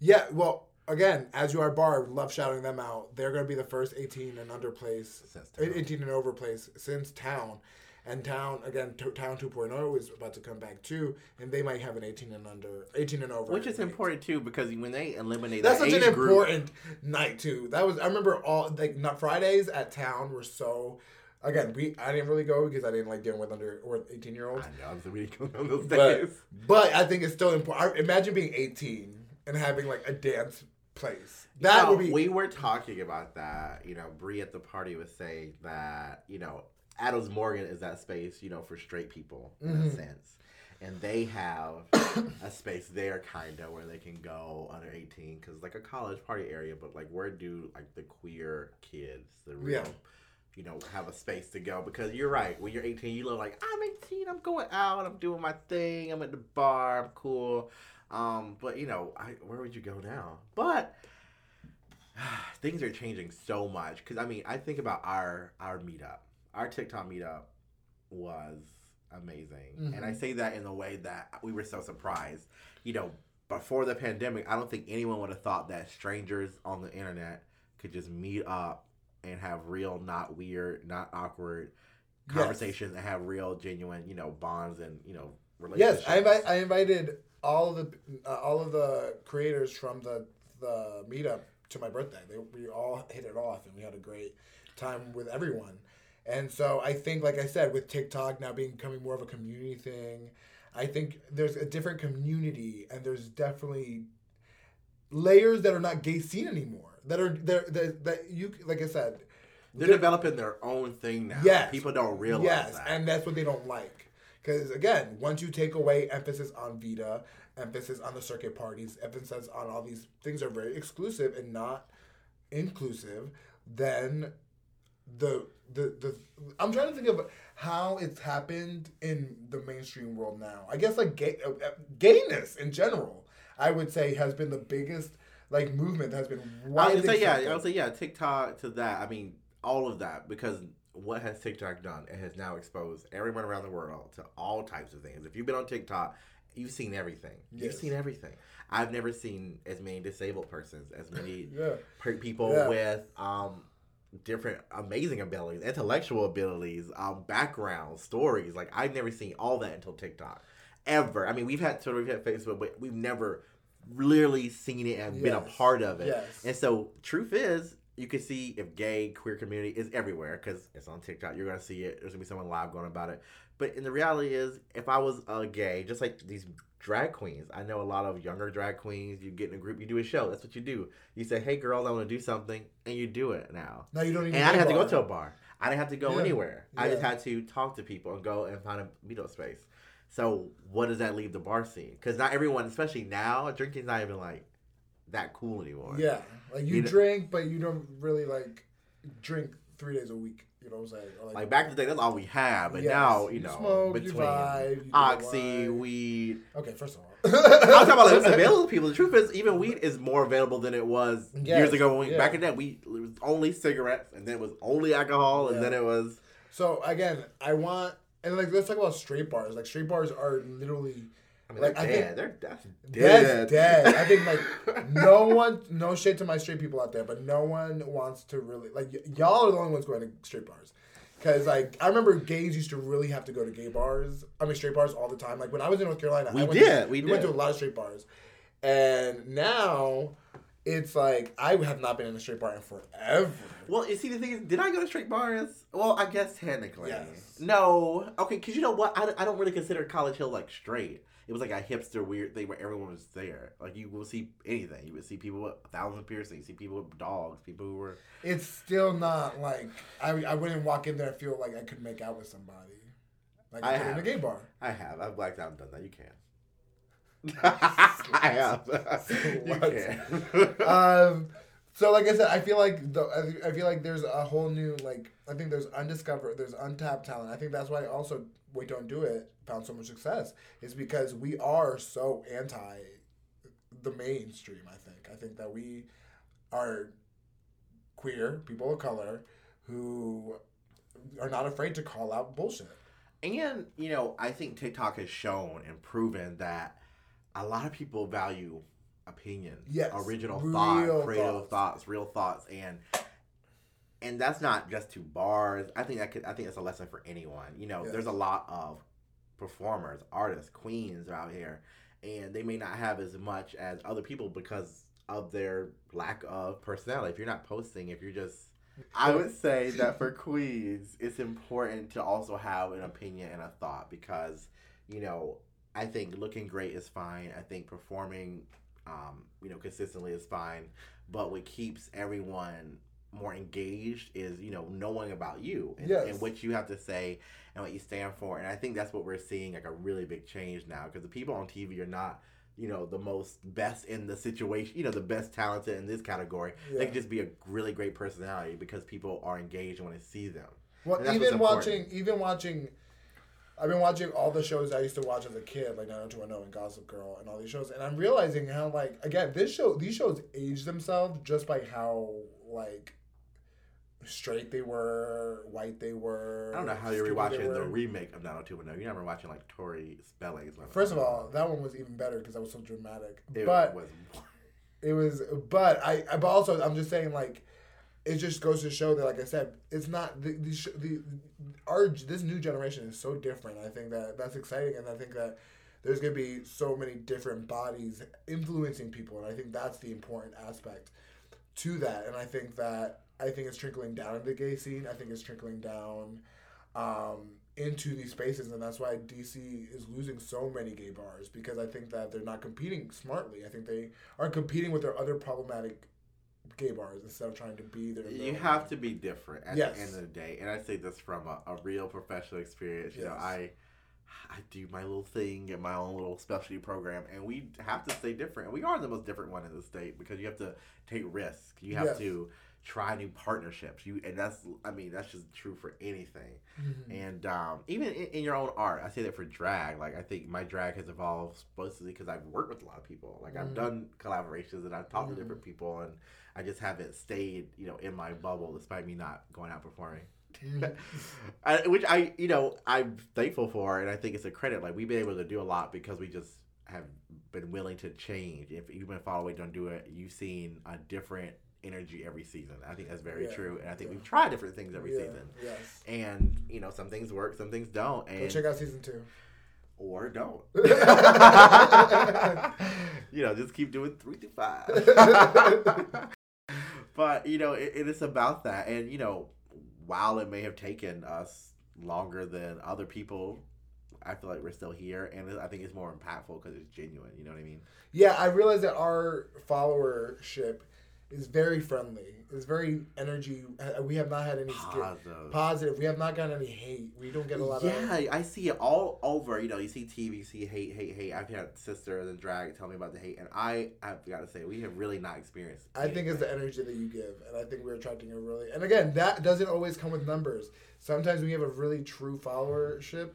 A: Yeah, well, again, as you are bar, love shouting them out. They're going to be the first 18 and under place, 18 and over place since Town. And Town again, to, Town 2.0 is about to come back too, and they might have an 18 and under, 18 and over.
B: Which is important too because when they eliminate
A: That's
B: that
A: such an
B: group,
A: important night too. That was I remember all like not Fridays at Town were so. Again, we I didn't really go because I didn't like dealing with under or 18 year olds.
B: I know, so we didn't go on those
A: But
B: days.
A: but I think it's still important. Imagine being 18 and having like a dance place. That
B: No,
A: would be
B: We were talking about that. You know, Bree at the party was saying that you know Adams Morgan is that space you know for straight people in a
A: Mhm.
B: sense, and they have a space there kind of where they can go under eighteen because like a college party area, but like where do like the queer kids the real.
A: Yeah.
B: You know, have a space to go because you're right. When you're 18, you look like I'm 18. I'm going out. I'm doing my thing. I'm at the bar. I'm cool. Um, but you know, I, where would you go now? But things are changing so much because I mean, I think about our our meetup. Our TikTok meetup was amazing, and I
A: Mhm.
B: say that in the way that we were so surprised. You know, before the pandemic, I don't think anyone would have thought that strangers on the internet could just meet up and have real, not weird, not awkward
A: Yes.
B: conversations and have real, genuine, you know, bonds and you know relationships. yes.
A: I invi- I invited all of the uh, all of the creators from the the meetup to my birthday. They, we all hit it off and we had a great time with everyone. And so I think, like I said, with TikTok now becoming more of a community thing, I think there's a different community and there's definitely layers that are not gay scene anymore. That are there that, that you like I said.
B: They're
A: there-
B: developing their own thing now.
A: Yes.
B: people don't realize
A: yes,
B: that.
A: and that's what they don't like. Because again, once you take away emphasis on Vita, emphasis on the circuit parties, emphasis on all these things are very exclusive and not inclusive, then the the the I'm trying to think of how it's happened in the mainstream world now. I guess like gay, uh, uh, gayness in general, I would say has been the biggest like movement that has been widely.
B: I would say yeah. I would say yeah. TikTok to that. I mean, all of that because what has TikTok done? It has now exposed everyone around the world to all types of things. If you've been on TikTok, you've seen everything. You've seen everything. I've never seen as many disabled persons, as many
A: yeah.
B: per- people
A: Yeah.
B: with um different amazing abilities, intellectual abilities, um backgrounds, stories. Like I've never seen all that until TikTok. Ever. I mean, we've had Twitter, we've had Facebook, but we've never literally seen it and been a part of it.
A: Yes.
B: And so, truth is, you can see if gay queer community is everywhere because it's on TikTok. You're gonna see it. There's gonna be someone live going about it. But in the reality is, if I was a gay, just like these drag queens, I know a lot of younger drag queens. You get in a group, you do a show. That's what you do. You say, "Hey, girls, I want to do something," and you do it now.
A: Now you don't even.
B: And I didn't have to go to a bar. I didn't have to go
A: Yeah.
B: anywhere. I just had to talk to people and go and find a meetup space. So what does that leave the bar scene? Because not everyone, especially now, drinking's not even like that cool anymore.
A: Yeah, like you,
B: You know-
A: drink, but you don't really like drink three days a week. You know what I'm saying? Or,
B: Like back in the day, that's all we had. But
A: Yes.
B: now, you
A: You
B: know,
A: smoke,
B: between
A: vibe, you do
B: oxy, weed.
A: Okay, first of all,
B: I'm talking about like, what's available to people. The truth is, even weed is more available than it was years ago. When we,
A: yeah.
B: Back in then, we it was only cigarettes, and then it was only alcohol, and
A: Yeah.
B: then it was
A: So again, I want and like let's talk about straight bars. Like straight bars are literally
B: I mean,
A: Like,
B: they're
A: I
B: dead.
A: think-
B: they're that's
A: dead. dead. I think like no one, no shade to my straight people out there, but no one wants to really like y- y'all are the only ones going to straight bars. Cause like I remember gays used to really have to go to gay bars. I mean straight bars all the time. Like when I was in North Carolina,
B: We
A: I went
B: did,
A: To,
B: we
A: went
B: did.
A: to a lot of straight bars, and now it's like I have not been in a straight bar in forever.
B: Well, you see, the thing is, did I go to straight bars? Well, I guess technically.
A: Yes.
B: No. Okay, because you know what? I, I don't really consider College Hill like straight. It was like a hipster weird thing where everyone was there. Like you will see anything. You would see people with a thousand piercings. You See people with dogs. People who were.
A: It's still not like I, I wouldn't walk in there and feel like I could make out with somebody. Like I,
B: I
A: in a gay bar.
B: I have. I've blacked out and done that. You can. I have. you can.
A: um, so like I said, I feel like the I- I feel like there's a whole new like I think there's undiscovered, there's untapped talent. I think that's why also we don't do it found so much success is because we are so anti the mainstream. I think I think that we are queer people of color who are not afraid to call out bullshit.
B: And you know, I think TikTok has shown and proven that a lot of people value opinion,
A: Yes,
B: original thought, creative
A: thoughts.
B: thoughts. real thoughts, and and that's not just to bars. I think that could, I think that's a lesson for anyone. You know,
A: Yes.
B: there's a lot of performers, artists, queens are out here, and they may not have as much as other people because of their lack of personality. If you're not posting, if you're just I would say that for queens, it's important to also have an opinion and a thought because, you know, I think looking great is fine. I think performing, um, you know, consistently is fine. But what keeps everyone more engaged is, you know, knowing about you and,
A: Yes.
B: and what you have to say and what you stand for. And I think that's what we're seeing like a really big change now because the people on TV are not. You know the most best in the situation. You know the best talented in this category. They can just be a really great personality because people are engaged and want to see them.
A: Well, even watching, even watching, I've been watching all the shows I used to watch as a kid, like 90210 and Gossip Girl and all these shows, and I'm realizing how like again this show, these shows age themselves just by how like straight they were, white they were.
B: I don't know how you're rewatching the remake of 90210. You're never watching like Tori Spelling's.
A: First of all, that one was even better because that was so dramatic.
B: it
A: but
B: was.
A: It was, but I, I- but also I'm just saying like, it just goes to show that like I said, it's not the the, the our this new generation is so different. I think that that's exciting, and I think that there's gonna be so many different bodies influencing people, and I think that's the important aspect to that. And I think that I think it's trickling down into the gay scene. I think it's trickling down um, into these spaces, and that's why DC is losing so many gay bars because I think that they're not competing smartly. I think they are competing with their other problematic gay bars instead of trying to be there.
B: You have to be different at
A: Yes.
B: the end of the day, and I say this from a, a real professional experience. You know, I I do my little thing in my own little specialty program, and we have to stay different. And we are the most different one in the state because you have to take risks. You have
A: Yes.
B: to try new partnerships. You and that's I mean that's just true for anything.
A: Mhm.
B: And um, even in, in your own art, I say that for drag. Like I think my drag has evolved mostly because I've worked with a lot of people. Like I've
A: Mhm.
B: done collaborations and I've talked
A: Mhm.
B: to different people, and I just haven't stayed, you know, in my bubble despite me not going out performing.
A: Mhm.
B: I, which I, you know, I'm thankful for, and I think it's a credit. Like we've been able to do a lot because we just have been willing to change. If you've been following Don't Do It, you've seen a different energy every season. I think that's very
A: Yeah,
B: true, and I think
A: yeah.
B: we've tried different things every
A: Yeah,
B: season.
A: Yes.
B: And you know, some things work, some things don't,
A: Go
B: and
A: check out season two.
B: or don't. you know, just keep doing three to five. But you know, it, it is about that, and you know, while it may have taken us longer than other people, I feel like we're still here, and I think it's more impactful because it's genuine. You know what I mean?
A: Yeah, I realize that our followership is very friendly. It's very energy. uh, We have not had any sk-
B: Positive.
A: positive. We have not gotten any hate. We don't get a lot
B: yeah,
A: of.
B: Yeah, I see it all over. You know, you see TV, you see hate, hate, hate. I've had sisters and drag tell me about the hate, and I, I've got to say, we have really not experienced.
A: I think it's the energy that you give, and I think we're attracting a really. And again, that doesn't always come with numbers. Sometimes we have a really true followership,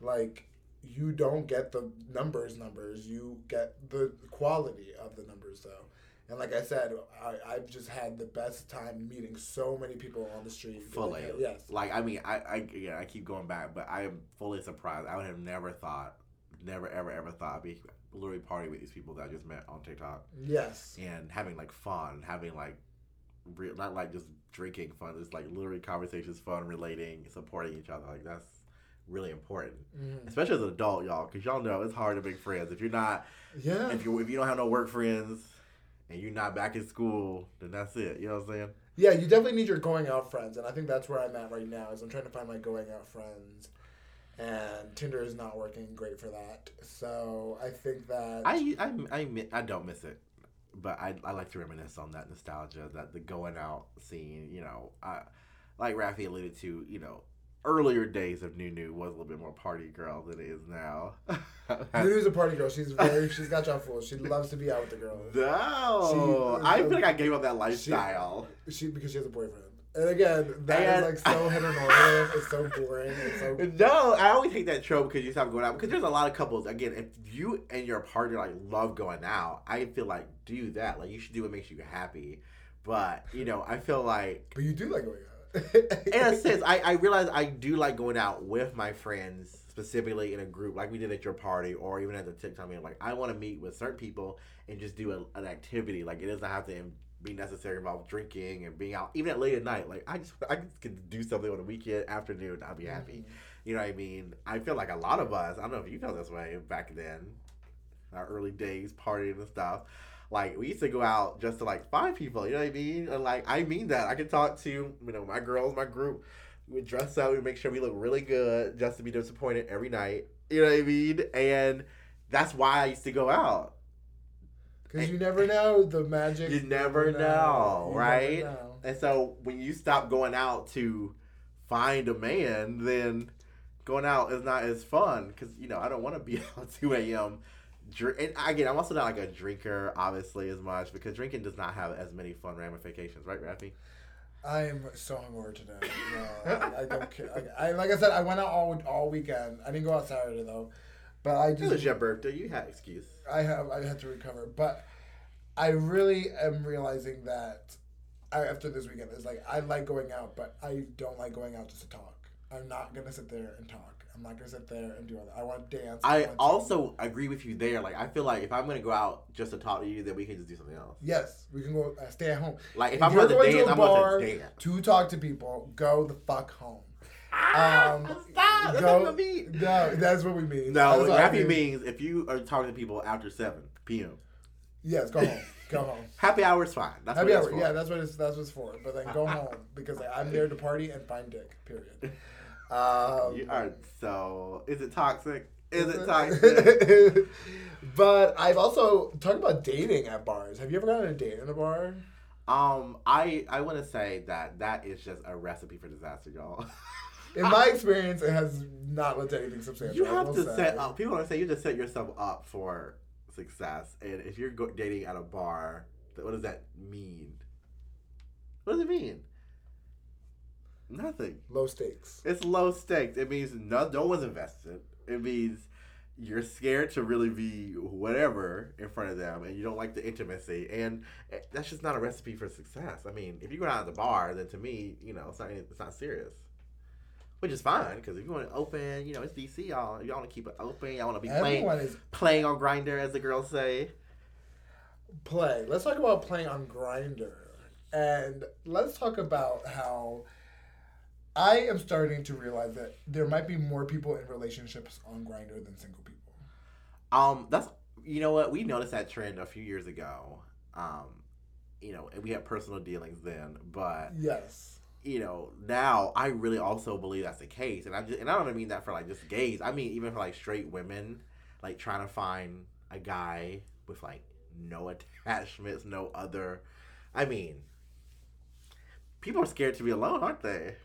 A: like you don't get the numbers numbers. You get the quality of the numbers though. And like I said, I, I've just had the best time meeting so many people on the street.
B: fully.
A: Like, yes.
B: Like I mean, I, I yeah, I keep going back, but I am fully surprised. I would have never thought, never ever ever thought I'd be literally partying with these people that I just met on TikTok
A: Yes.
B: and having like fun, having like real, not like just drinking fun, just like literally conversations, fun, relating, supporting each other. Like that's really important,
A: Mhm.
B: especially as an adult, y'all, because y'all know it's hard to make friends if you're not
A: Yeah.
B: if you if you don't have no work friends. And you're not back in school, then that's it. You know what I'm saying?
A: Yeah, you definitely need your going out friends, and I think that's where I'm at right now. Is I'm trying to find my going out friends, and Tinder is not working great for that. So I think that
B: I I I, I don't miss it, but I, I like to reminisce on that nostalgia, that the going out scene. You know, I, like Rafi alluded to. You know, earlier days of Nunu was a little bit more party girl than it is now.
A: Nunu's a party girl. She's very she's got y'all fooled. She loves to be out with the girls.
B: no,
A: She-
B: I feel like I gave up that lifestyle.
A: She because she has a boyfriend. And again, that is
B: And-
A: like so heteronormative. it's so boring. It's so
B: No, I always hate that trope because you stop going out because there's a lot of couples. Again, if you and your partner like love going out, I feel like do that. Like you should do what makes you happy. But you know, I feel like
A: But you do like going out.
B: In a sense, I, I realize I do like going out with my friends, specifically in a group, like we did at your party or even at the TikTok meeting. Like, I want to meet with certain people and just do a, an activity. Like, it doesn't have to be necessary involve drinking and being out, even at late at night. Like, I just I just could do something on a weekend afternoon. I'll be happy. Mm-hmm. You know what I mean? I feel like a lot of us. I don't know if you felt this way back then, our early days partying and stuff like we used to go out just to like find people, you know what I mean? And like I mean that. I can talk to, you know, my girls, my group. We dress up, we make sure we look really good just to be disappointed every night. You know what I mean? And that's why I used to go out.
A: Because eh. you never know the magic.
B: You never, know, know, right? Never know. And so when you stop going out to find a man, then going out is not as fun because you know I don't want to be out two a.m drink. And again, I'm also not like a drinker, obviously, as much because drinking does not have as many fun ramifications, right, Rafi?
A: I am so hungover today. No, I, I, don't care. I, I, like I said, I went out all all weekend. I didn't go out Saturday though, but I just.
B: It was your birthday. You had excuse.
A: I have. I had to recover, but I really am realizing that I, after this weekend is like I like going out, but I don't like going out just to talk. I'm not gonna sit there and talk. I'm not gonna sit there and do all that. I want to dance.
B: I, I also agree with you there. Like I feel like if I'm gonna go out just to talk to you, then we can just do something else.
A: Yes, we can go uh, stay at home.
B: Like if, if I'm going to dance, to I'm
A: going to dance. To talk to people, go the fuck home.
B: Ah, um, stop. Go, that's
A: mean. No, that's what we mean.
B: No, happy mean. means if you are talking to people after seven p.m.
A: Yes, go home. Go home.
B: Happy hour is fine. That's
A: Happy
B: hour,
A: yeah, that's what it's that's what it's for. But then go home because like, I'm there to party and find dick. Period. Um,
B: you are so. Is it toxic? Is it toxic?
A: but I've also talked about dating at bars. Have you ever gone on a date in a bar?
B: Um, I I want to say that that is just a recipe for disaster, y'all.
A: in my experience, it has not led to anything substantial.
B: You have to say. set up. People are saying you just set yourself up for success, and if you're dating at a bar, what does that mean? What does it mean? Nothing.
A: Low stakes.
B: It's low stakes. It means no, no one's invested. It means you're scared to really be whatever in front of them and you don't like the intimacy and eh, that's just not a recipe for success i mean if you go out at the bar then to me you know it's not it's not serious which is fine because if you want to open you know it's dc y'all y'all want to keep it open y'all want to be playing is... playing on Grindr as the girls say
A: play let's talk about playing on Grindr and let's talk about how I am starting to realize that there might be more people in relationships on Grindr than single people.
B: Um, that's you know what we noticed that trend a few years ago. Um, you know, and we had personal dealings then, but
A: yes,
B: you know, now I really also believe that's the case, and I just and I don't mean that for like just gays. I mean even for like straight women, like trying to find a guy with like no attachments, no other. I mean, people are scared to be alone, aren't they?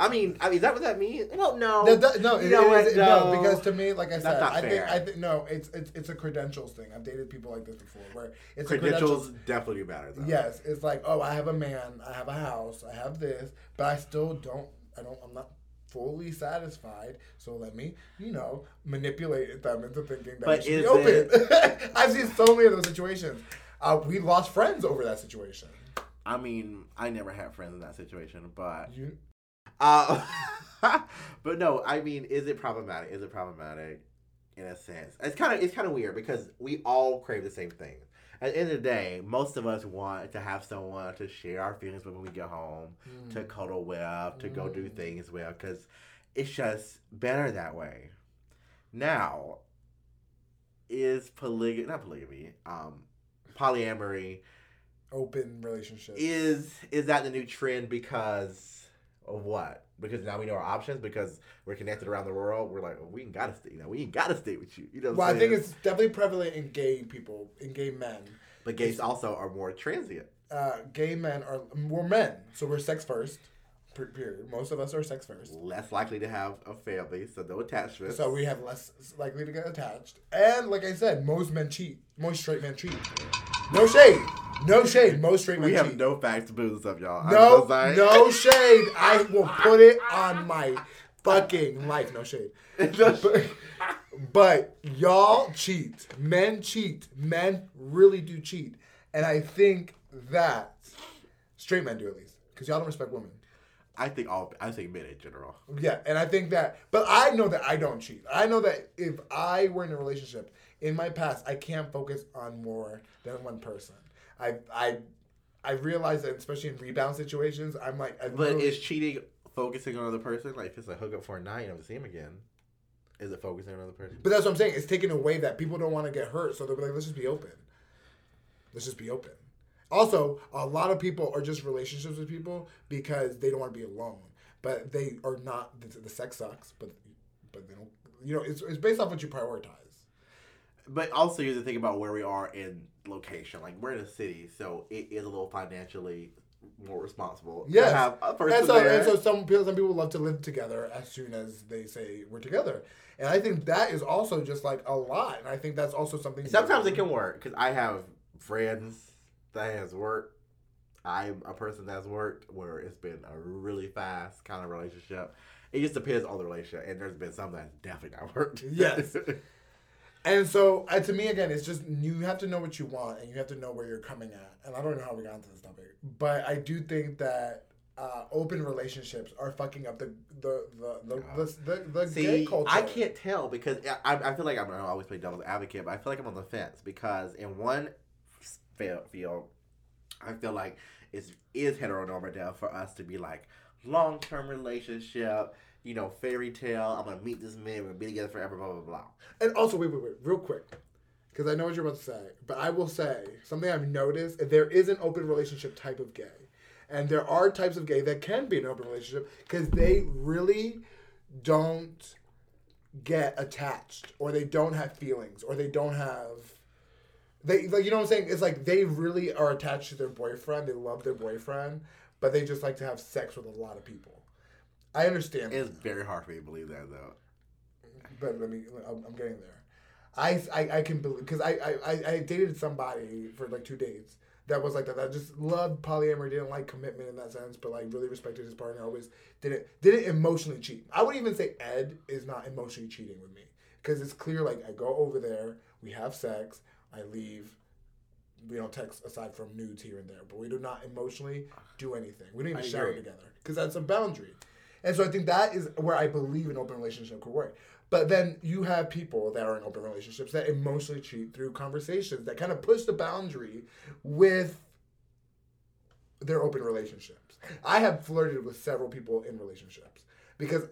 B: I mean, I mean, is that what that means? Well, no,
A: no, that, no, it, no, it, no, no, because to me, like I said, I fair. think, I think, no, it's, it's, it's a credentials thing. I've dated people like this before, where it's
B: credentials, credentials definitely matter.
A: Though. Yes, it's like, oh, I have a man, I have a house, I have this, but I still don't, I don't, I'm not fully satisfied. So let me, you know, manipulate them into thinking that but should be open. It... I've seen so many of those situations. Uh, we lost friends over that situation.
B: I mean, I never had friends in that situation, but you, uh, but no, I mean, is it problematic? Is it problematic in a sense? It's kind of it's kind of weird because we all crave the same thing. At the end of the day, most of us want to have someone to share our feelings with when we get home, mm. to cuddle with, to mm. go do mm. things with, because it's just better that way. Now, is polygamy not polygamy, um, polyamory,
A: open relationship
B: is is that the new trend because of what? Because now we know our options because we're connected around the world. We're like, well, we ain't gotta stay. You know, we ain't gotta stay with you. You know.
A: well, I think it's definitely prevalent in gay people, in gay men.
B: But gays it's, also are more transient.
A: Uh, gay men are we're men, so we're sex first. Period. Most of us are sex first.
B: Less likely to have a family, so no attachment.
A: So we have less likely to get attached. And like I said, most men cheat. Most straight men cheat. No shade. No shade. Most straight men
B: We have
A: cheat.
B: no facts to boo this up, y'all.
A: No, so no shade. I will put it on my fucking life. No shade. but, but y'all cheat. Men cheat. Men really do cheat. And I think that straight men do at least because y'all don't respect women.
B: I think all I think men in general.
A: Yeah, and I think that, but I know that I don't cheat. I know that if I were in a relationship in my past, I can't focus on more than one person. I I I realize that especially in rebound situations, I'm like, I
B: But is cheating focusing on another person? Like if it's a hookup for a night, you never see him again. Is it focusing on another person?
A: But that's what I'm saying. It's taking away that people don't want to get hurt, so they'll be like, let's just be open. Let's just be open. Also, a lot of people are just relationships with people because they don't want to be alone, but they are not. The, the sex sucks, but but they don't. You know, it's, it's based off what you prioritize.
B: But also, you have to think about where we are in location. Like we're in a city, so it is a little financially more responsible. to
A: Yes.
B: have a person
A: And so,
B: there.
A: and so some people, some people love to live together as soon as they say we're together, and I think that is also just like a lot. And I think that's also something.
B: Sometimes it can work because I have friends that has worked. I'm a person that's worked where it's been a really fast kind of relationship. It just depends on the relationship, and there's been some that's definitely not worked.
A: Yes. And so, uh, to me, again, it's just you have to know what you want and you have to know where you're coming at. And I don't know how we got into this topic, but I do think that uh, open relationships are fucking up the the the the, the, the, the gay culture.
B: I can't tell because I, I I feel like I'm I always play devil's advocate, but I feel like I'm on the fence because in one field, field I feel like it's is heteronormative for us to be like long term relationship, you know, fairy tale. I'm gonna meet this man, we're gonna be together forever, blah blah blah.
A: And also, wait, wait, wait, real quick, because I know what you're about to say, but I will say something I've noticed: there is an open relationship type of gay, and there are types of gay that can be an open relationship because they really don't get attached, or they don't have feelings, or they don't have. They like you know what I'm saying? It's like they really are attached to their boyfriend. They love their boyfriend, but they just like to have sex with a lot of people. I understand.
B: It's very hard for me to believe that though.
A: but let me I'm, getting there I, I, I can believe because I, I, I- I dated somebody for like two dates that was like that that just loved polyamory didn't like commitment in that sense but like really respected his partner always didn't didn't emotionally cheat I would even say Ed is not emotionally cheating with me because it's clear like I go over there we have sex I leave we don't text aside from nudes here and there but we do not emotionally do anything we don't even
B: I
A: shower
B: agree.
A: together because that's a boundary and so I think that is where I believe an open relationship could work. But then you have people that are in open relationships that emotionally cheat through conversations that kind of push the boundary with their open relationships. I have flirted with several people in relationships because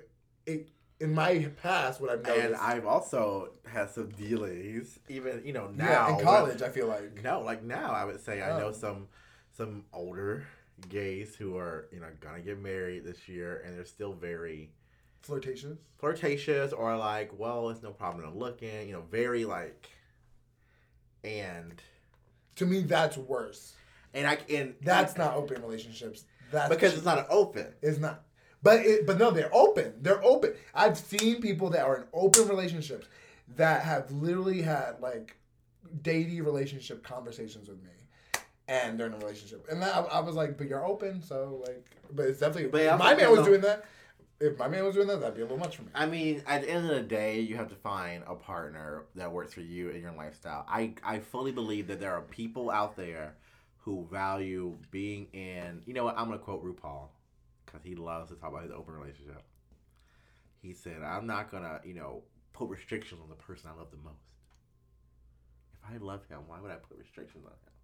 A: it in my past what I've noticed
B: And I've also had some dealings, even you know now
A: yeah, in
B: with-
A: college I feel like
B: No, like now I would say I
A: Oh.
B: know some some older gays who are you know gonna get married this year and they're still very
A: flirtatious.
B: flirtatious or like well it's no problem I'm looking you know very like and
A: To me that's worse.
B: and I and
A: That's not open relationships. That's
B: because it's not an open
A: It's not. But it, but no, they're open. They're open. I've seen people that are in open relationships that have literally had like dating relationship conversations with me, and they're in a relationship. And I, I was like, but you're open, so like, but it's definitely.
B: But I
A: my man was doing that. If my man was doing that, that'd be a little much for me.
B: I mean, at the end of the day, you have to find a partner that works for you and your lifestyle. I, I fully believe that there are people out there who value being in. You know what? I'm gonna quote RuPaul because he loves to talk about his open relationship. He said, "I'm not gonna, you know, put restrictions on the person I love the most. If I love him, why would I put restrictions on him?"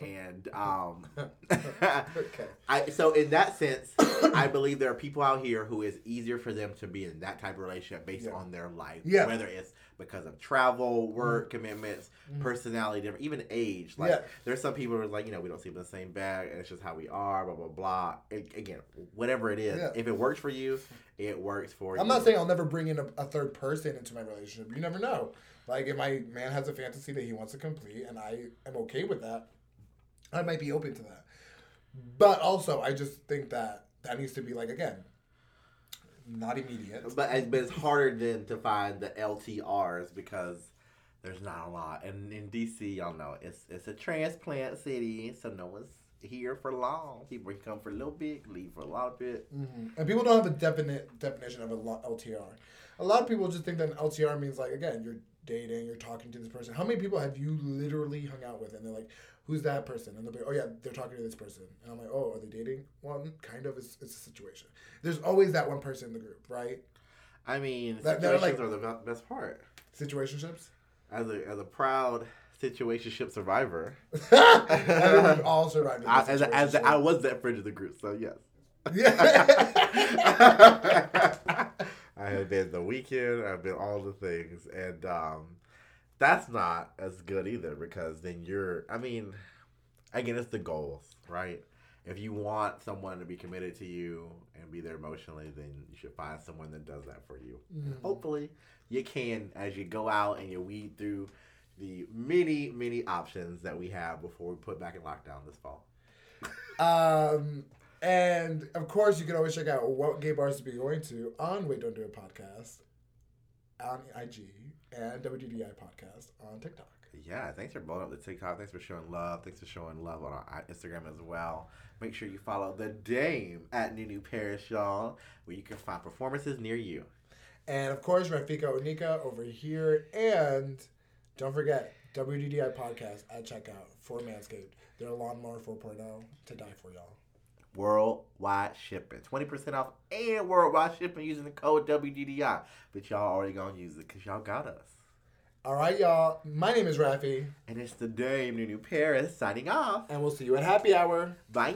B: And um,
A: okay.
B: I so in that sense, I believe there are people out here who is easier for them to be in that type of relationship based
A: Yeah.
B: on their life.
A: Yeah.
B: Whether it's because of travel, work commitments,
A: Mhm.
B: personality, different, even age. Like
A: Yeah.
B: there's some people who are like, you know, we don't sleep in the same bed, and it's just how we are, blah blah blah. Again, whatever it is,
A: Yeah.
B: if it works for you, it works for you.
A: I'm not saying I'll never bring in a, a third person into my relationship. You never know. Like if my man has a fantasy that he wants to complete, and I am okay with that, I might be open to that. But also, I just think that that needs to be like again, not immediate.
B: But, it's- but it's harder than to find the LTRs because there's not a lot. And in DC, y'all know it's it's a transplant city, so no one's here for long. People come for a little bit, leave for a lot bit.
A: hmm And people don't have a definite definition of a lo- LTR. A lot of people just think that an LTR means like again, you're dating, you're talking to this person. How many people have you literally hung out with and they're like, who's that person? And they'll be, oh yeah, they're talking to this person. And I'm like, oh, are they dating? One kind of is it's a situation. There's always that one person in the group, right?
B: I mean,
A: That-
B: situations
A: like-
B: are the best part.
A: Situationships.
B: As a as a proud situationship survivor,
A: I all survived.
B: I, as, a- as a-. I was that fringe of the group, so yes.
A: Yeah.
B: I have been the weekend. I've been all the things, and um, that's not as good either because then you're. I mean, again, it's the goals, right? If you want someone to be committed to you and be there emotionally, then you should find someone that does that for you.
A: Mhm.
B: Hopefully, you can as you go out and you weed through the many, many options that we have before we put back in lockdown this fall.
A: Um, and of course, you can always check out what gay bars to be going to on Wait Don't Do a podcast on IG and WDDI podcast on TikTok.
B: Yeah, thanks for blowing up the TikTok. Thanks for showing love. Thanks for showing love on our uh, Instagram as well. Make sure you follow the Dame at Nunu Paris, y'all, where you can find performances near you.
A: And of course, Rafika Onika over here. And don't forget, WDDI podcast at checkout for Manscaped. Their lawnmower 4.0 to die for y'all.
B: Worldwide shipping. 20% off and worldwide shipping using the code WDDI. But y'all already gonna use it because y'all got us.
A: All right, y'all. My name is Rafi,
B: And it's the Dame Nunu Paris signing off.
A: and we'll see you at happy hour.
B: Bye.